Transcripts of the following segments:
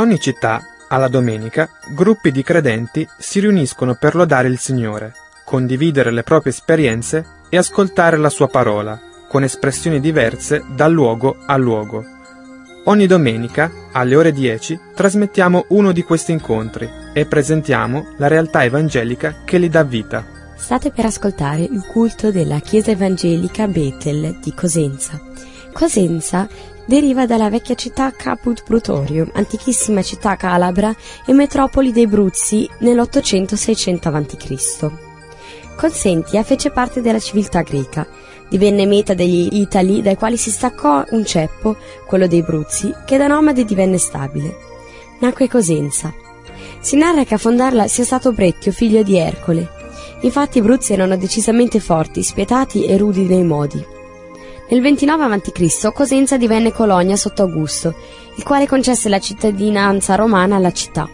Ogni città, alla domenica, gruppi di credenti si riuniscono per lodare il Signore, condividere le proprie esperienze e ascoltare la sua parola, con espressioni diverse da luogo a luogo. Ogni domenica, alle ore 10, trasmettiamo uno di questi incontri e presentiamo la realtà evangelica che li dà vita. State per ascoltare il culto della Chiesa Evangelica Betel di Cosenza. Cosenza deriva dalla vecchia città Caput Brutorio, antichissima città calabra e metropoli dei Bruzzi nell'800-600 a.C. Consentia fece parte della civiltà greca, divenne meta degli Itali dai quali si staccò un ceppo, quello dei Bruzzi, che da nomade divenne stabile. Nacque Cosenza. Si narra che a fondarla sia stato Brecchio, figlio di Ercole. Infatti i Bruzzi erano decisamente forti, spietati e rudi nei modi. Nel 29 a.C. Cosenza divenne colonia sotto Augusto, il quale concesse la cittadinanza romana alla città.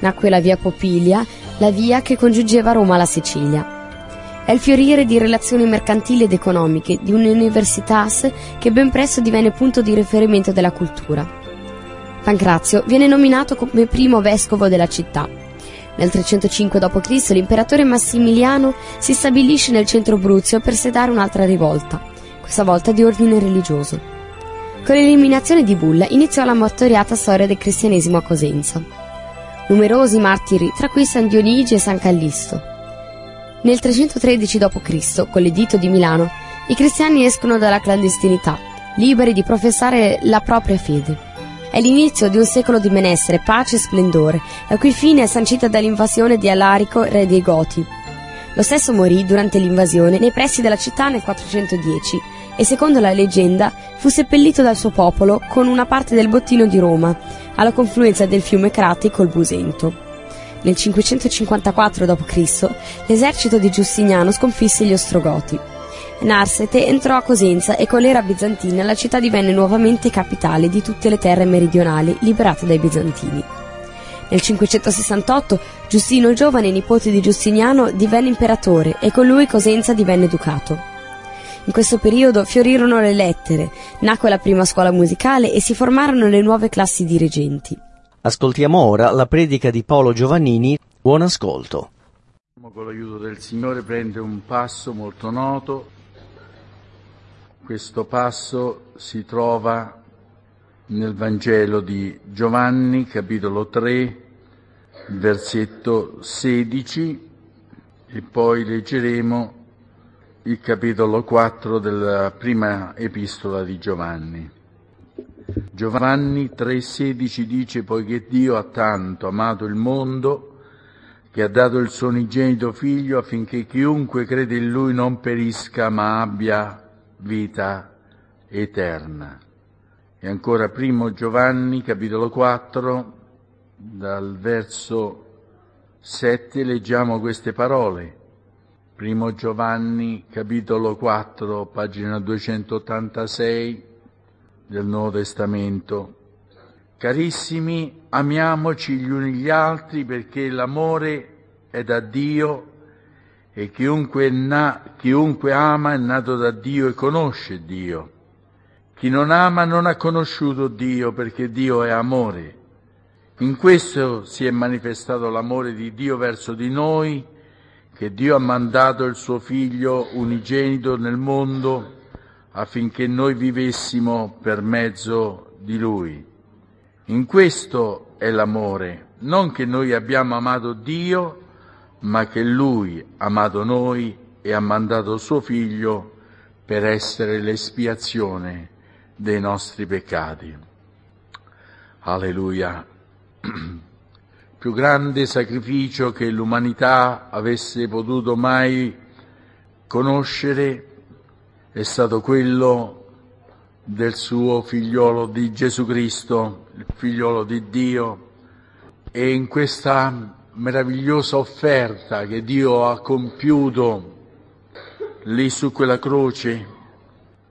Nacque la via Popilia, la via che congiungeva Roma alla Sicilia. È il fiorire di relazioni mercantili ed economiche di un'universitas che ben presto divenne punto di riferimento della cultura. Pancrazio viene nominato come primo vescovo della città. Nel 305 d.C. l'imperatore Massimiliano si stabilisce nel centro Bruzio per sedare un'altra rivolta questa volta di ordine religioso. Con l'eliminazione di Bulla iniziò la martoriata storia del cristianesimo a Cosenza. Numerosi martiri, tra cui San Dionigi e San Callisto. Nel 313 d.C., con l'editto di Milano, i cristiani escono dalla clandestinità, liberi di professare la propria fede. È l'inizio di un secolo di benessere, pace e splendore, la cui fine è sancita dall'invasione di Alarico, re dei Goti. Lo stesso morì durante l'invasione nei pressi della città nel 410 e secondo la leggenda fu seppellito dal suo popolo con una parte del bottino di Roma, alla confluenza del fiume Crati col Busento. Nel 554 d.C. l'esercito di Giustiniano sconfisse gli Ostrogoti. Narsete entrò a Cosenza e con l'era bizantina la città divenne nuovamente capitale di tutte le terre meridionali liberate dai bizantini. Nel 568 Giustino il giovane nipote di Giustiniano divenne imperatore e con lui Cosenza divenne ducato. In questo periodo fiorirono le lettere, nacque la prima scuola musicale e si formarono le nuove classi dirigenti. Ascoltiamo ora la predica di Paolo Giovannini. Buon ascolto. Con l'aiuto del Signore prende un passo molto noto. Questo passo si trova nel Vangelo di Giovanni, capitolo 3, versetto 16, e poi leggeremo il capitolo 4 della prima epistola di Giovanni. Giovanni 3:16 dice poiché Dio ha tanto amato il mondo che ha dato il suo unigenito figlio affinché chiunque crede in lui non perisca ma abbia vita eterna. E ancora primo Giovanni capitolo 4 dal verso 7 leggiamo queste parole. Primo Giovanni, capitolo 4, pagina 286 del Nuovo Testamento. Carissimi, amiamoci gli uni gli altri perché l'amore è da Dio e chiunque, na- chiunque ama è nato da Dio e conosce Dio. Chi non ama non ha conosciuto Dio perché Dio è amore. In questo si è manifestato l'amore di Dio verso di noi, che Dio ha mandato il suo figlio unigenito nel mondo affinché noi vivessimo per mezzo di lui. In questo è l'amore, non che noi abbiamo amato Dio, ma che lui ha amato noi e ha mandato suo figlio per essere l'espiazione dei nostri peccati. Alleluia. più grande sacrificio che l'umanità avesse potuto mai conoscere è stato quello del suo figliolo di Gesù Cristo, il figliolo di Dio, E in questa meravigliosa offerta che Dio ha compiuto lì su quella croce,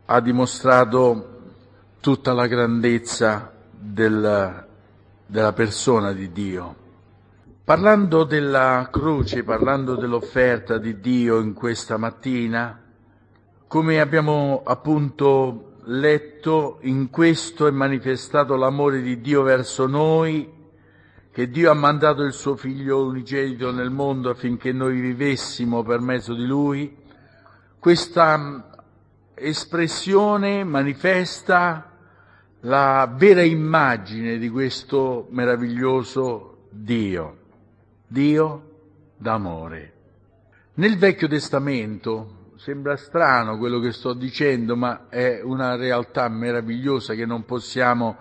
ha dimostrato tutta la grandezza del, della persona di Dio. Parlando della croce, parlando dell'offerta di Dio in questa mattina, come abbiamo appunto letto, in questo è manifestato l'amore di Dio verso noi, che Dio ha mandato il suo figlio unigenito nel mondo affinché noi vivessimo per mezzo di lui. Questa espressione manifesta la vera immagine di questo meraviglioso Dio, Dio d'amore. Nel Vecchio Testamento Sembra strano quello che sto dicendo, ma è una realtà meravigliosa che non possiamo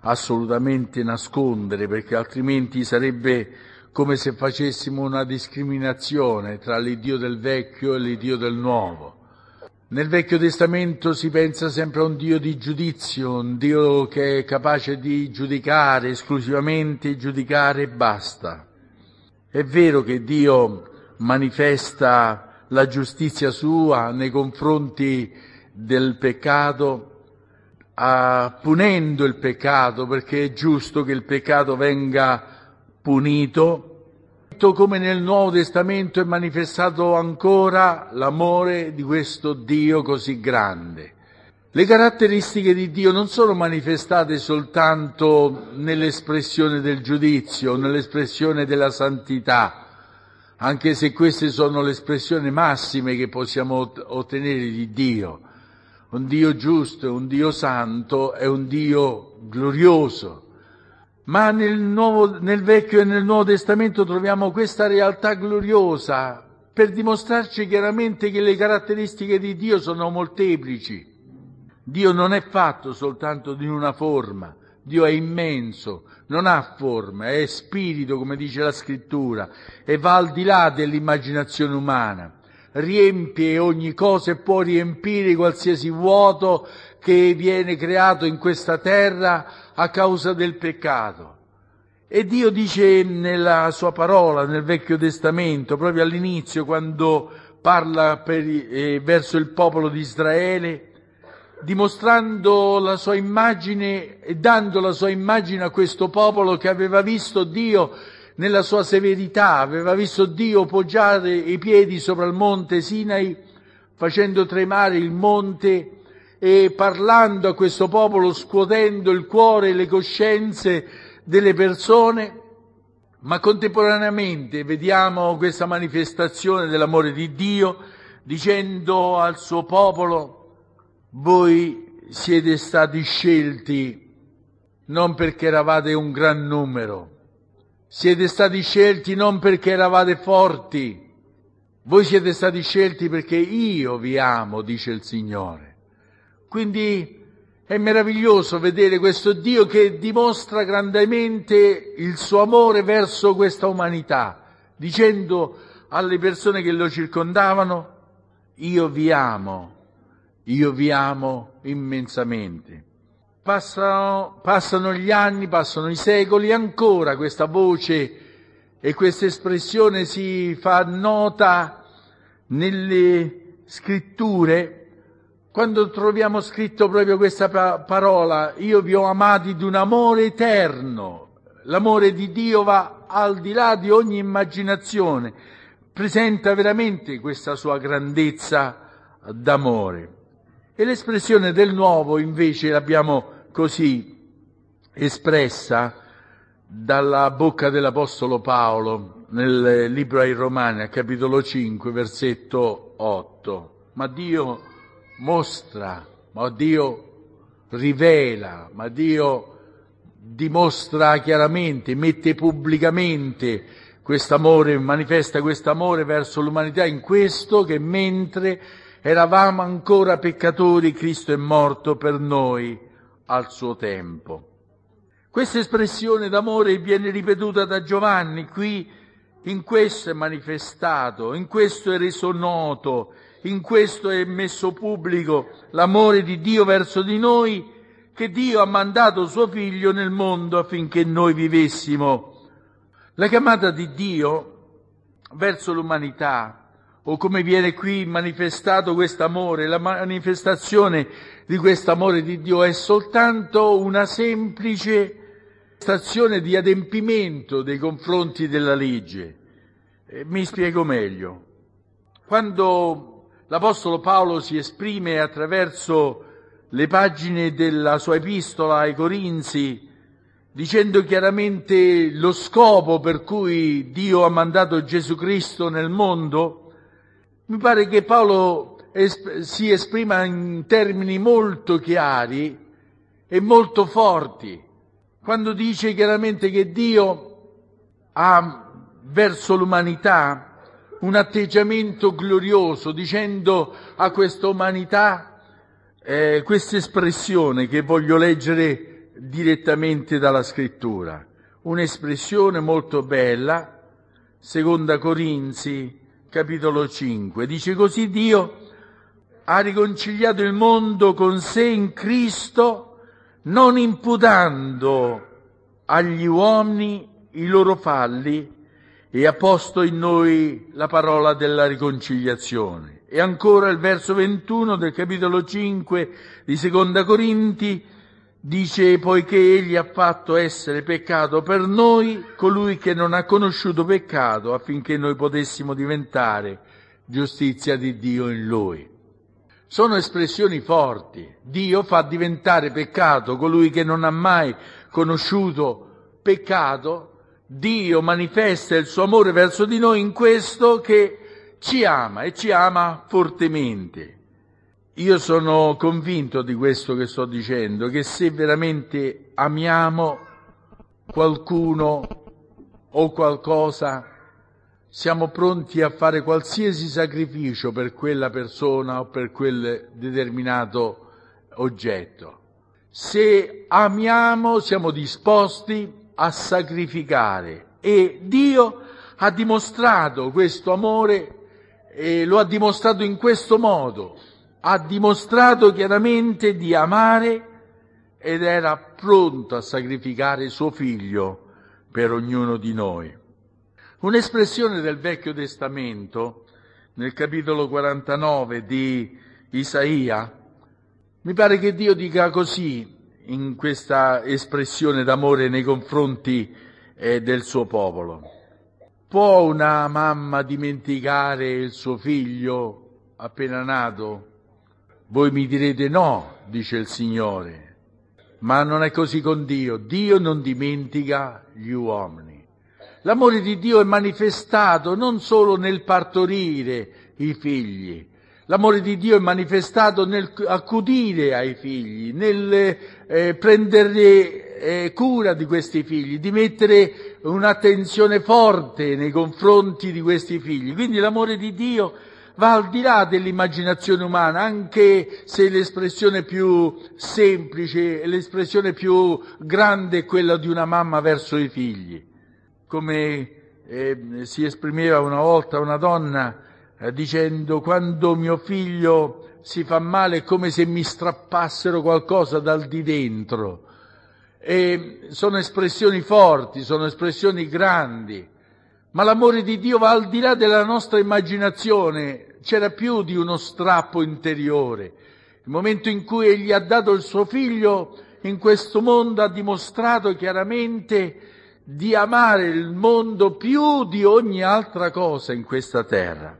assolutamente nascondere, perché altrimenti sarebbe come se facessimo una discriminazione tra l'Iddio del vecchio e l'Iddio del nuovo. Nel Vecchio Testamento si pensa sempre a un Dio di giudizio, un Dio che è capace di giudicare, esclusivamente giudicare e basta. È vero che Dio manifesta la giustizia sua nei confronti del peccato, a, punendo il peccato, perché è giusto che il peccato venga punito, come nel Nuovo Testamento è manifestato ancora l'amore di questo Dio così grande. Le caratteristiche di Dio non sono manifestate soltanto nell'espressione del giudizio, nell'espressione della santità, anche se queste sono le espressioni massime che possiamo ottenere di Dio. Un Dio giusto, un Dio santo, è un Dio glorioso. Ma nel, Nuovo, nel Vecchio e nel Nuovo Testamento troviamo questa realtà gloriosa per dimostrarci chiaramente che le caratteristiche di Dio sono molteplici. Dio non è fatto soltanto di una forma, Dio è immenso, non ha forma, è spirito, come dice la scrittura, e va al di là dell'immaginazione umana. Riempie ogni cosa e può riempire qualsiasi vuoto che viene creato in questa terra a causa del peccato. E Dio dice nella sua parola, nel Vecchio Testamento, proprio all'inizio, quando parla per, eh, verso il popolo di Israele, dimostrando la sua immagine e dando la sua immagine a questo popolo che aveva visto Dio nella sua severità, aveva visto Dio poggiare i piedi sopra il monte Sinai, facendo tremare il monte e parlando a questo popolo, scuotendo il cuore e le coscienze delle persone, ma contemporaneamente vediamo questa manifestazione dell'amore di Dio dicendo al suo popolo, voi siete stati scelti non perché eravate un gran numero, siete stati scelti non perché eravate forti, voi siete stati scelti perché io vi amo, dice il Signore. Quindi è meraviglioso vedere questo Dio che dimostra grandemente il suo amore verso questa umanità, dicendo alle persone che lo circondavano, io vi amo, io vi amo immensamente. Passano, passano gli anni, passano i secoli, ancora questa voce e questa espressione si fa nota nelle scritture, quando troviamo scritto proprio questa parola, io vi ho amati di un amore eterno, l'amore di Dio va al di là di ogni immaginazione, presenta veramente questa sua grandezza d'amore. E l'espressione del nuovo invece l'abbiamo così espressa dalla bocca dell'Apostolo Paolo nel libro ai Romani, capitolo 5, versetto 8. Ma Dio mostra, ma Dio rivela, ma Dio dimostra chiaramente, mette pubblicamente quest'amore, manifesta quest'amore verso l'umanità in questo che mentre eravamo ancora peccatori, Cristo è morto per noi al suo tempo. Questa espressione d'amore viene ripetuta da Giovanni, qui in questo è manifestato, in questo è reso noto, in questo è messo pubblico l'amore di Dio verso di noi, che Dio ha mandato suo figlio nel mondo affinché noi vivessimo La chiamata di Dio verso l'umanità, o come viene qui manifestato questo amore, la manifestazione di questo amore di Dio è soltanto una semplice stazione di adempimento dei confronti della legge. Eh, mi spiego meglio. Quando l'Apostolo Paolo si esprime attraverso le pagine della sua epistola ai Corinzi, dicendo chiaramente lo scopo per cui Dio ha mandato Gesù Cristo nel mondo, mi pare che Paolo esp- si esprima in termini molto chiari e molto forti, quando dice chiaramente che Dio ha verso l'umanità un atteggiamento glorioso, dicendo a questa umanità eh, questa espressione che voglio leggere direttamente dalla scrittura. Un'espressione molto bella, seconda Corinzi, capitolo 5. Dice così Dio ha riconciliato il mondo con sé in Cristo, non imputando agli uomini i loro falli e ha posto in noi la parola della riconciliazione. E ancora il verso 21 del capitolo 5 di Seconda Corinti Dice, poiché egli ha fatto essere peccato per noi colui che non ha conosciuto peccato affinché noi potessimo diventare giustizia di Dio in lui. Sono espressioni forti. Dio fa diventare peccato colui che non ha mai conosciuto peccato. Dio manifesta il suo amore verso di noi in questo che ci ama e ci ama fortemente. Io sono convinto di questo che sto dicendo, che se veramente amiamo qualcuno o qualcosa, siamo pronti a fare qualsiasi sacrificio per quella persona o per quel determinato oggetto. Se amiamo siamo disposti a sacrificare e Dio ha dimostrato questo amore e lo ha dimostrato in questo modo ha dimostrato chiaramente di amare ed era pronto a sacrificare suo figlio per ognuno di noi. Un'espressione del Vecchio Testamento, nel capitolo 49 di Isaia, mi pare che Dio dica così in questa espressione d'amore nei confronti eh, del suo popolo. Può una mamma dimenticare il suo figlio appena nato? Voi mi direte no, dice il Signore, ma non è così con Dio. Dio non dimentica gli uomini. L'amore di Dio è manifestato non solo nel partorire i figli, l'amore di Dio è manifestato nel accudire ai figli, nel eh, prendere eh, cura di questi figli, di mettere un'attenzione forte nei confronti di questi figli. Quindi l'amore di Dio va al di là dell'immaginazione umana, anche se l'espressione più semplice, l'espressione più grande è quella di una mamma verso i figli. Come eh, si esprimeva una volta una donna eh, dicendo quando mio figlio si fa male è come se mi strappassero qualcosa dal di dentro. E sono espressioni forti, sono espressioni grandi. Ma l'amore di Dio va al di là della nostra immaginazione, c'era più di uno strappo interiore. Il momento in cui Egli ha dato il suo figlio in questo mondo ha dimostrato chiaramente di amare il mondo più di ogni altra cosa in questa terra.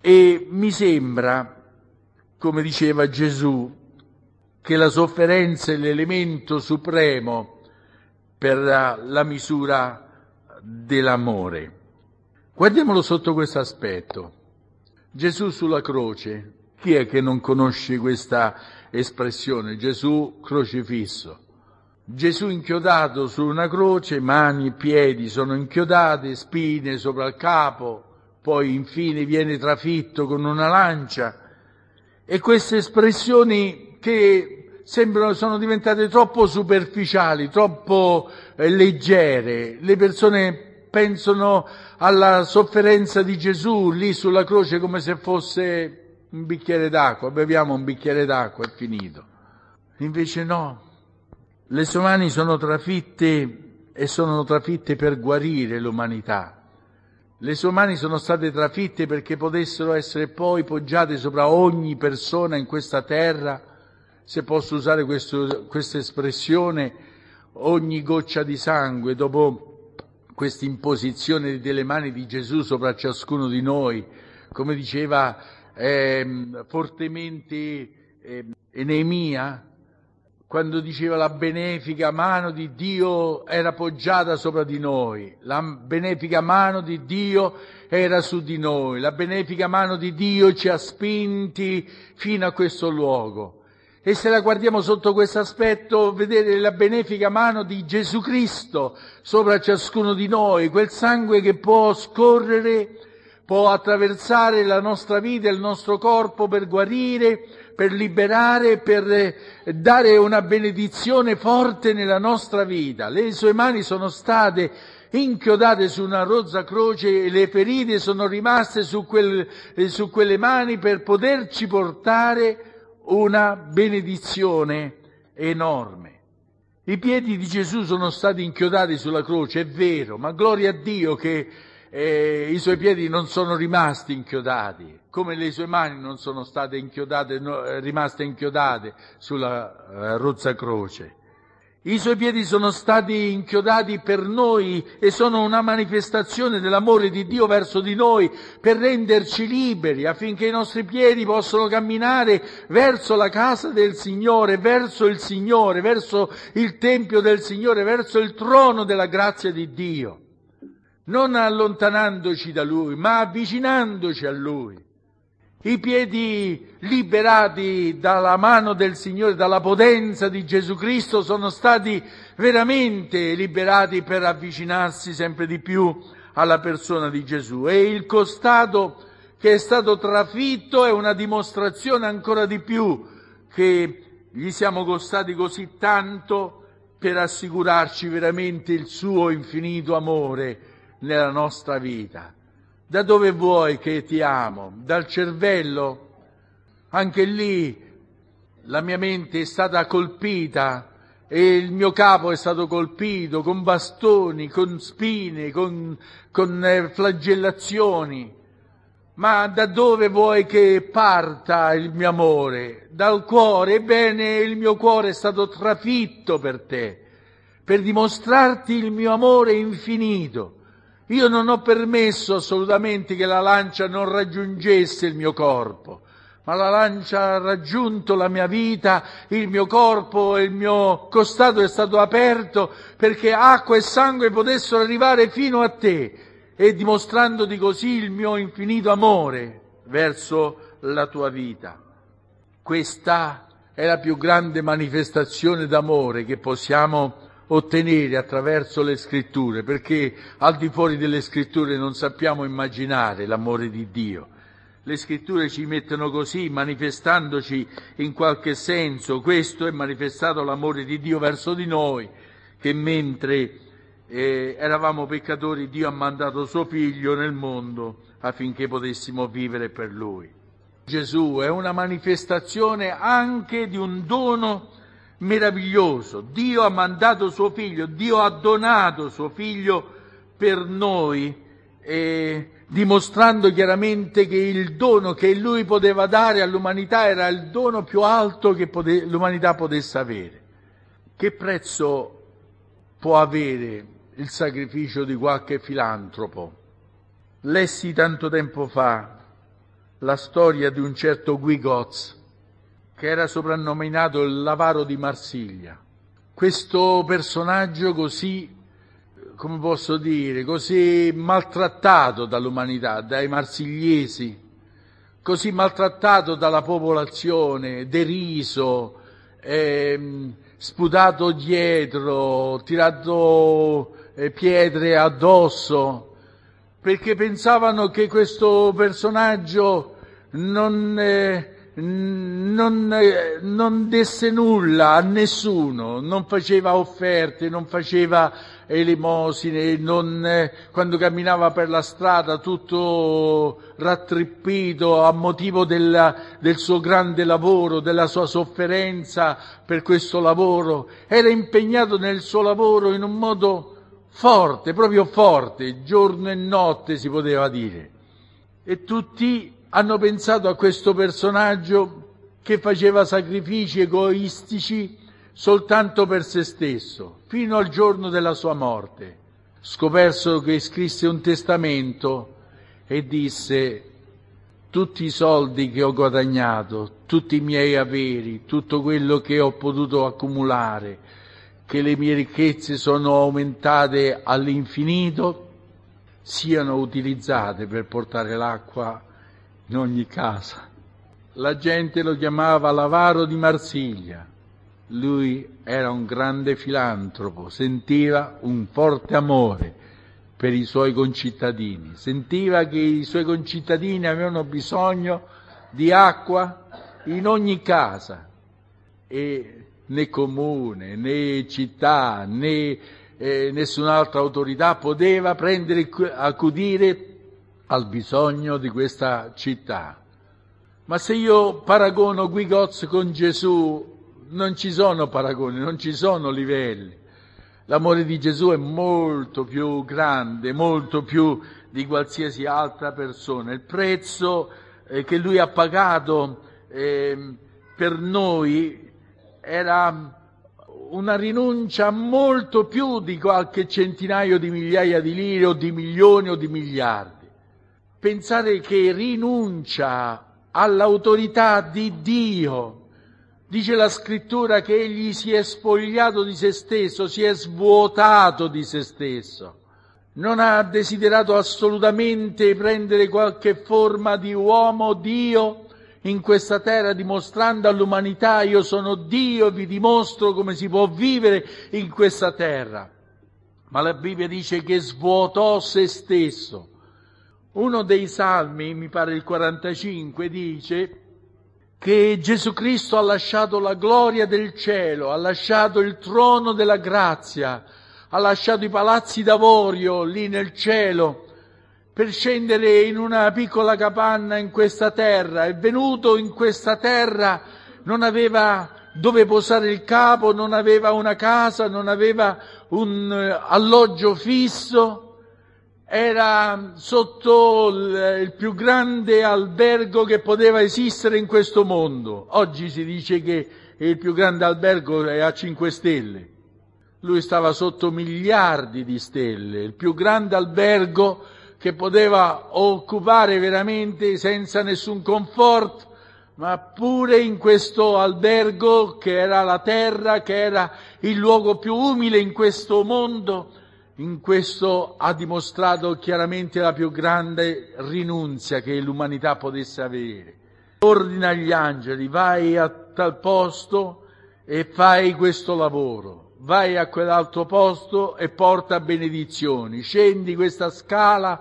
E mi sembra, come diceva Gesù, che la sofferenza è l'elemento supremo per la misura dell'amore. Guardiamolo sotto questo aspetto. Gesù sulla croce, chi è che non conosce questa espressione? Gesù crocifisso. Gesù inchiodato su una croce, mani e piedi sono inchiodate, spine sopra il capo, poi infine viene trafitto con una lancia. E queste espressioni che sembrano, sono diventate troppo superficiali, troppo eh, leggere. Le persone pensano alla sofferenza di Gesù lì sulla croce come se fosse un bicchiere d'acqua, beviamo un bicchiere d'acqua e finito. Invece no, le sue mani sono trafitte e sono trafitte per guarire l'umanità. Le sue mani sono state trafitte perché potessero essere poi poggiate sopra ogni persona in questa terra, se posso usare questa espressione, ogni goccia di sangue dopo questa imposizione delle mani di Gesù sopra ciascuno di noi, come diceva eh, fortemente eh, Enemia, quando diceva la benefica mano di Dio era poggiata sopra di noi, la benefica mano di Dio era su di noi, la benefica mano di Dio ci ha spinti fino a questo luogo. E se la guardiamo sotto questo aspetto, vedere la benefica mano di Gesù Cristo sopra ciascuno di noi, quel sangue che può scorrere, può attraversare la nostra vita, il nostro corpo per guarire, per liberare, per eh, dare una benedizione forte nella nostra vita. Le sue mani sono state inchiodate su una rozza croce e le ferite sono rimaste su, quel, eh, su quelle mani per poterci portare una benedizione enorme. I piedi di Gesù sono stati inchiodati sulla croce, è vero, ma gloria a Dio che eh, i suoi piedi non sono rimasti inchiodati, come le sue mani non sono state inchiodate, no, eh, rimaste inchiodate sulla eh, rozza croce. I suoi piedi sono stati inchiodati per noi e sono una manifestazione dell'amore di Dio verso di noi per renderci liberi affinché i nostri piedi possano camminare verso la casa del Signore, verso il Signore, verso il Tempio del Signore, verso il trono della grazia di Dio non allontanandoci da Lui, ma avvicinandoci a Lui. I piedi liberati dalla mano del Signore, dalla potenza di Gesù Cristo, sono stati veramente liberati per avvicinarsi sempre di più alla persona di Gesù. E il costato che è stato trafitto è una dimostrazione ancora di più che gli siamo costati così tanto per assicurarci veramente il suo infinito amore nella nostra vita. Da dove vuoi che ti amo? Dal cervello? Anche lì la mia mente è stata colpita e il mio capo è stato colpito con bastoni, con spine, con, con eh, flagellazioni. Ma da dove vuoi che parta il mio amore? Dal cuore. Ebbene, il mio cuore è stato trafitto per te, per dimostrarti il mio amore infinito. Io non ho permesso assolutamente che la lancia non raggiungesse il mio corpo, ma la lancia ha raggiunto la mia vita, il mio corpo e il mio costato è stato aperto perché acqua e sangue potessero arrivare fino a te e dimostrandoti così il mio infinito amore verso la tua vita. Questa è la più grande manifestazione d'amore che possiamo ottenere attraverso le scritture, perché al di fuori delle scritture non sappiamo immaginare l'amore di Dio. Le scritture ci mettono così, manifestandoci in qualche senso, questo è manifestato l'amore di Dio verso di noi, che mentre eh, eravamo peccatori Dio ha mandato suo figlio nel mondo affinché potessimo vivere per lui. Gesù è una manifestazione anche di un dono meraviglioso. Dio ha mandato suo figlio, Dio ha donato suo figlio per noi, eh, dimostrando chiaramente che il dono che lui poteva dare all'umanità era il dono più alto che pote- l'umanità potesse avere. Che prezzo può avere il sacrificio di qualche filantropo? Lessi tanto tempo fa la storia di un certo Guy che era soprannominato il Lavaro di Marsiglia. Questo personaggio così, come posso dire, così maltrattato dall'umanità, dai marsigliesi, così maltrattato dalla popolazione, deriso, eh, sputato dietro, tirato eh, pietre addosso, perché pensavano che questo personaggio non... Eh, non, eh, non desse nulla a nessuno, non faceva offerte, non faceva elemosine, non, eh, quando camminava per la strada tutto rattrippito a motivo della, del suo grande lavoro, della sua sofferenza per questo lavoro, era impegnato nel suo lavoro in un modo forte, proprio forte, giorno e notte si poteva dire. E tutti hanno pensato a questo personaggio che faceva sacrifici egoistici soltanto per se stesso, fino al giorno della sua morte. Scoperso che scrisse un testamento e disse tutti i soldi che ho guadagnato, tutti i miei averi, tutto quello che ho potuto accumulare, che le mie ricchezze sono aumentate all'infinito, siano utilizzate per portare l'acqua in ogni casa. La gente lo chiamava l'avaro di Marsiglia. Lui era un grande filantropo, sentiva un forte amore per i suoi concittadini, sentiva che i suoi concittadini avevano bisogno di acqua in ogni casa e né comune, né città, né eh, nessun'altra autorità poteva prendere, accudire al bisogno di questa città. Ma se io paragono Guigoz con Gesù, non ci sono paragoni, non ci sono livelli. L'amore di Gesù è molto più grande, molto più di qualsiasi altra persona. Il prezzo eh, che lui ha pagato eh, per noi era una rinuncia molto più di qualche centinaio di migliaia di lire o di milioni o di miliardi. Pensare che rinuncia all'autorità di Dio, Dice la scrittura che egli si è spogliato di se stesso, si è svuotato di se stesso. Non ha desiderato assolutamente prendere qualche forma di uomo, Dio, in questa terra dimostrando all'umanità io sono Dio e vi dimostro come si può vivere in questa terra. Ma la Bibbia dice che svuotò se stesso. Uno dei salmi, mi pare il 45, dice che Gesù Cristo ha lasciato la gloria del cielo, ha lasciato il trono della grazia, ha lasciato i palazzi d'avorio lì nel cielo per scendere in una piccola capanna in questa terra. È venuto in questa terra, non aveva dove posare il capo, non aveva una casa, non aveva un eh, alloggio fisso, era sotto il più grande albergo che poteva esistere in questo mondo. Oggi si dice che il più grande albergo è a 5 stelle. Lui stava sotto miliardi di stelle, il più grande albergo che poteva occupare veramente senza nessun comfort, ma pure in questo albergo che era la terra, che era il luogo più umile in questo mondo, in questo ha dimostrato chiaramente la più grande rinunzia che l'umanità potesse avere. Ordina agli angeli, vai a tal posto e fai questo lavoro, vai a quell'altro posto e porta benedizioni, scendi questa scala,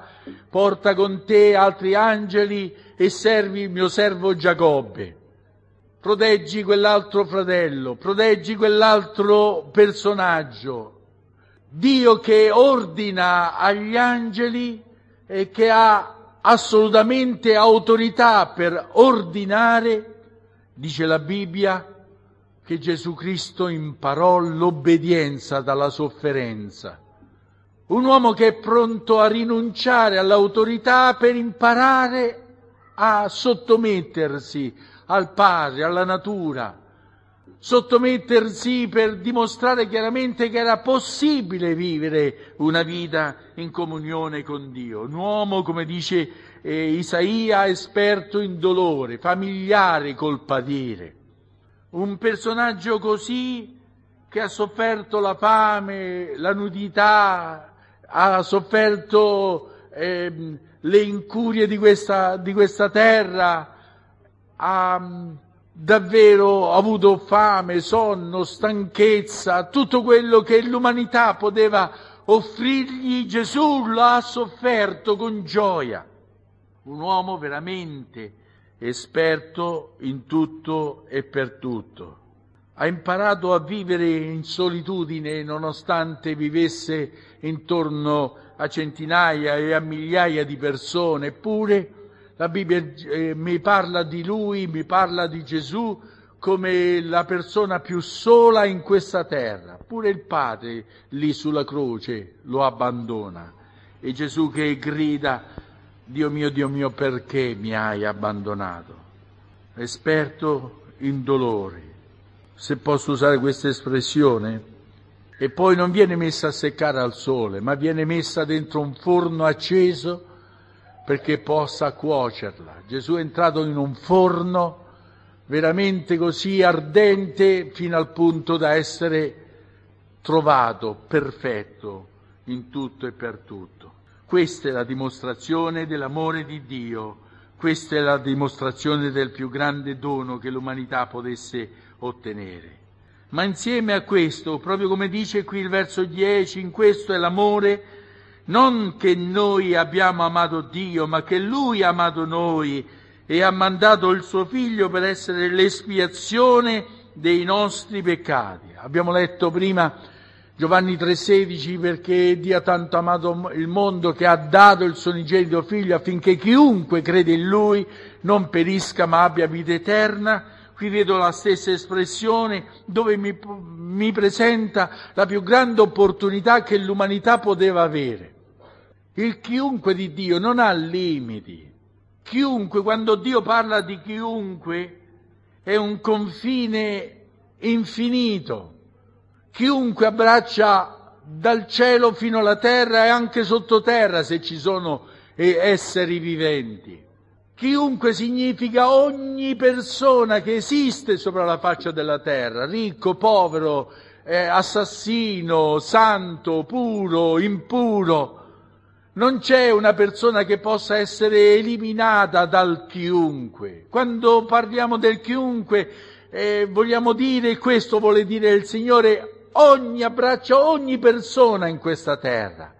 porta con te altri angeli e servi il mio servo Giacobbe. Proteggi quell'altro fratello, proteggi quell'altro personaggio, Dio che ordina agli angeli e che ha assolutamente autorità per ordinare, dice la Bibbia, che Gesù Cristo imparò l'obbedienza dalla sofferenza. Un uomo che è pronto a rinunciare all'autorità per imparare a sottomettersi al Padre, alla natura, sottomettersi per dimostrare chiaramente che era possibile vivere una vita in comunione con Dio. Un uomo, come dice eh, Isaia, esperto in dolore, familiare col padire. Un personaggio così che ha sofferto la fame, la nudità, ha sofferto eh, le incurie di questa, di questa terra, ha davvero avuto fame, sonno, stanchezza, tutto quello che l'umanità poteva offrirgli, Gesù l'ha sofferto con gioia. Un uomo veramente esperto in tutto e per tutto. Ha imparato a vivere in solitudine nonostante vivesse intorno a centinaia e a migliaia di persone, eppure la Bibbia eh, mi parla di lui, mi parla di Gesù come la persona più sola in questa terra. Pure il Padre lì sulla croce lo abbandona. E Gesù che grida, Dio mio, Dio mio, perché mi hai abbandonato? Esperto in dolori, se posso usare questa espressione, e poi non viene messa a seccare al sole, ma viene messa dentro un forno acceso perché possa cuocerla. Gesù è entrato in un forno veramente così ardente fino al punto da essere trovato perfetto in tutto e per tutto. Questa è la dimostrazione dell'amore di Dio, questa è la dimostrazione del più grande dono che l'umanità potesse ottenere. Ma insieme a questo, proprio come dice qui il verso 10, in questo è l'amore, non che noi abbiamo amato Dio, ma che Lui ha amato noi e ha mandato il suo figlio per essere l'espiazione dei nostri peccati. Abbiamo letto prima Giovanni 3:16 perché Dio ha tanto amato il mondo che ha dato il suo unigenito figlio affinché chiunque crede in lui non perisca ma abbia vita eterna. Qui vedo la stessa espressione dove mi, mi presenta la più grande opportunità che l'umanità poteva avere. Il chiunque di Dio non ha limiti. Chiunque, quando Dio parla di chiunque, è un confine infinito. Chiunque abbraccia dal cielo fino alla terra e anche sottoterra se ci sono eh, esseri viventi. Chiunque significa ogni persona che esiste sopra la faccia della terra, ricco, povero, eh, assassino, santo, puro, impuro. Non c'è una persona che possa essere eliminata dal chiunque. Quando parliamo del chiunque eh, vogliamo dire, questo vuole dire il Signore, ogni abbraccia ogni persona in questa terra.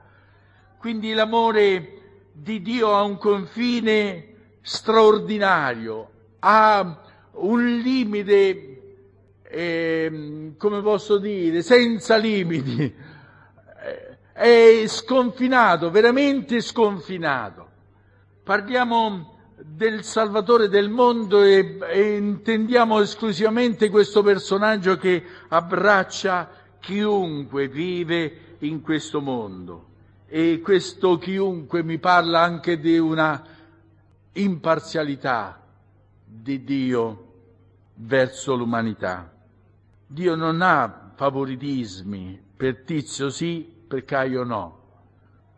Quindi l'amore di Dio ha un confine straordinario, ha un limite, eh, come posso dire, senza limiti, è sconfinato, veramente sconfinato. Parliamo del Salvatore del mondo e, e intendiamo esclusivamente questo personaggio che abbraccia chiunque vive in questo mondo. E questo chiunque mi parla anche di una imparzialità di Dio verso l'umanità. Dio non ha favoritismi per Tizio sì, per Caio no.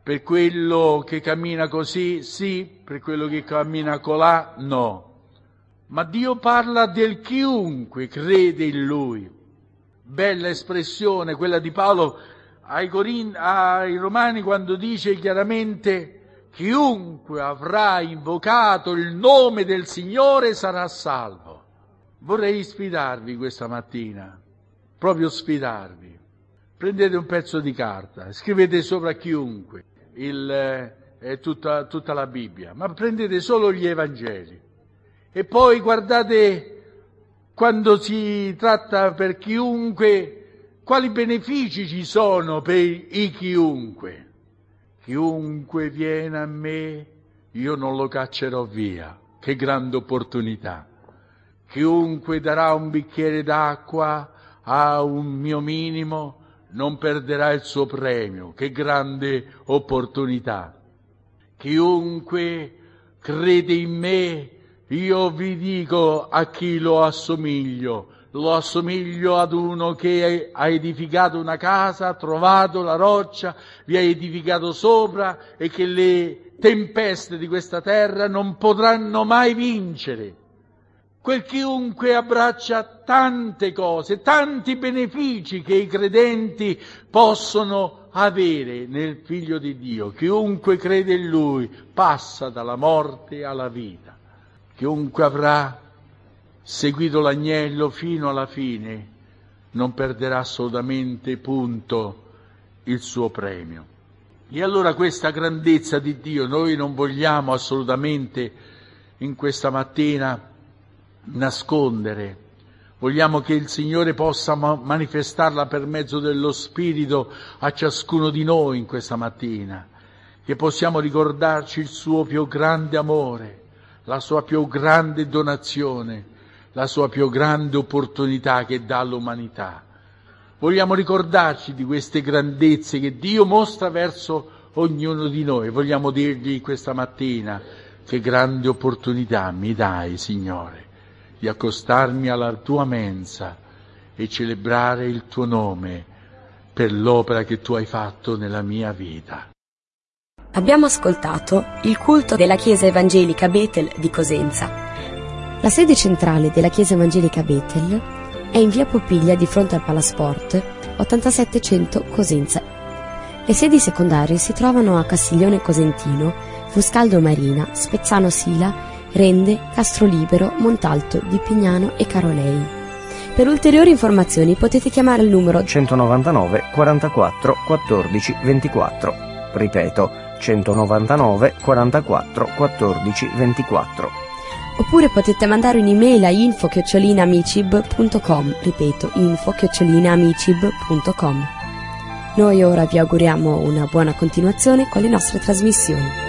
Per quello che cammina così sì, per quello che cammina colà no. Ma Dio parla del chiunque crede in Lui. Bella espressione quella di Paolo ai, Corin- ai Romani quando dice chiaramente chiunque avrà invocato il nome del Signore sarà salvo. Vorrei sfidarvi questa mattina, proprio sfidarvi. Prendete un pezzo di carta, scrivete sopra chiunque il, eh, tutta, tutta la Bibbia, ma prendete solo gli Evangeli. E poi guardate quando si tratta per chiunque, quali benefici ci sono per i chiunque. Chiunque viene a me, io non lo caccerò via. Che grande opportunità. Chiunque darà un bicchiere d'acqua a un mio minimo, non perderà il suo premio. Che grande opportunità. Chiunque crede in me, io vi dico a chi lo assomiglio lo assomiglio ad uno che ha edificato una casa, ha trovato la roccia, vi ha edificato sopra e che le tempeste di questa terra non potranno mai vincere. Quel chiunque abbraccia tante cose, tanti benefici che i credenti possono avere nel Figlio di Dio. Chiunque crede in Lui passa dalla morte alla vita. Chiunque avrà seguito l'agnello fino alla fine, non perderà assolutamente punto il suo premio. E allora questa grandezza di Dio noi non vogliamo assolutamente in questa mattina nascondere. Vogliamo che il Signore possa manifestarla per mezzo dello Spirito a ciascuno di noi in questa mattina, che possiamo ricordarci il suo più grande amore, la sua più grande donazione, la sua più grande opportunità che dà all'umanità. Vogliamo ricordarci di queste grandezze che Dio mostra verso ognuno di noi. Vogliamo dirgli questa mattina che grande opportunità mi dai, Signore, di accostarmi alla tua mensa e celebrare il tuo nome per l'opera che tu hai fatto nella mia vita. Abbiamo ascoltato il culto della Chiesa Evangelica Betel di Cosenza. La sede centrale della Chiesa Evangelica Betel è in via Popiglia di fronte al Palasport 8700 Cosenza. Le sedi secondarie si trovano a Castiglione Cosentino, Fuscaldo Marina, Spezzano Sila, Rende, Castrolibero, Montalto, Di Pignano e Carolei. Per ulteriori informazioni potete chiamare il numero 199 44 14 24. Ripeto, 199 44 14 24. oppure potete mandare un'email a info-amicib.com ripeto info-amicib.com Noi ora vi auguriamo una buona continuazione con le nostre trasmissioni.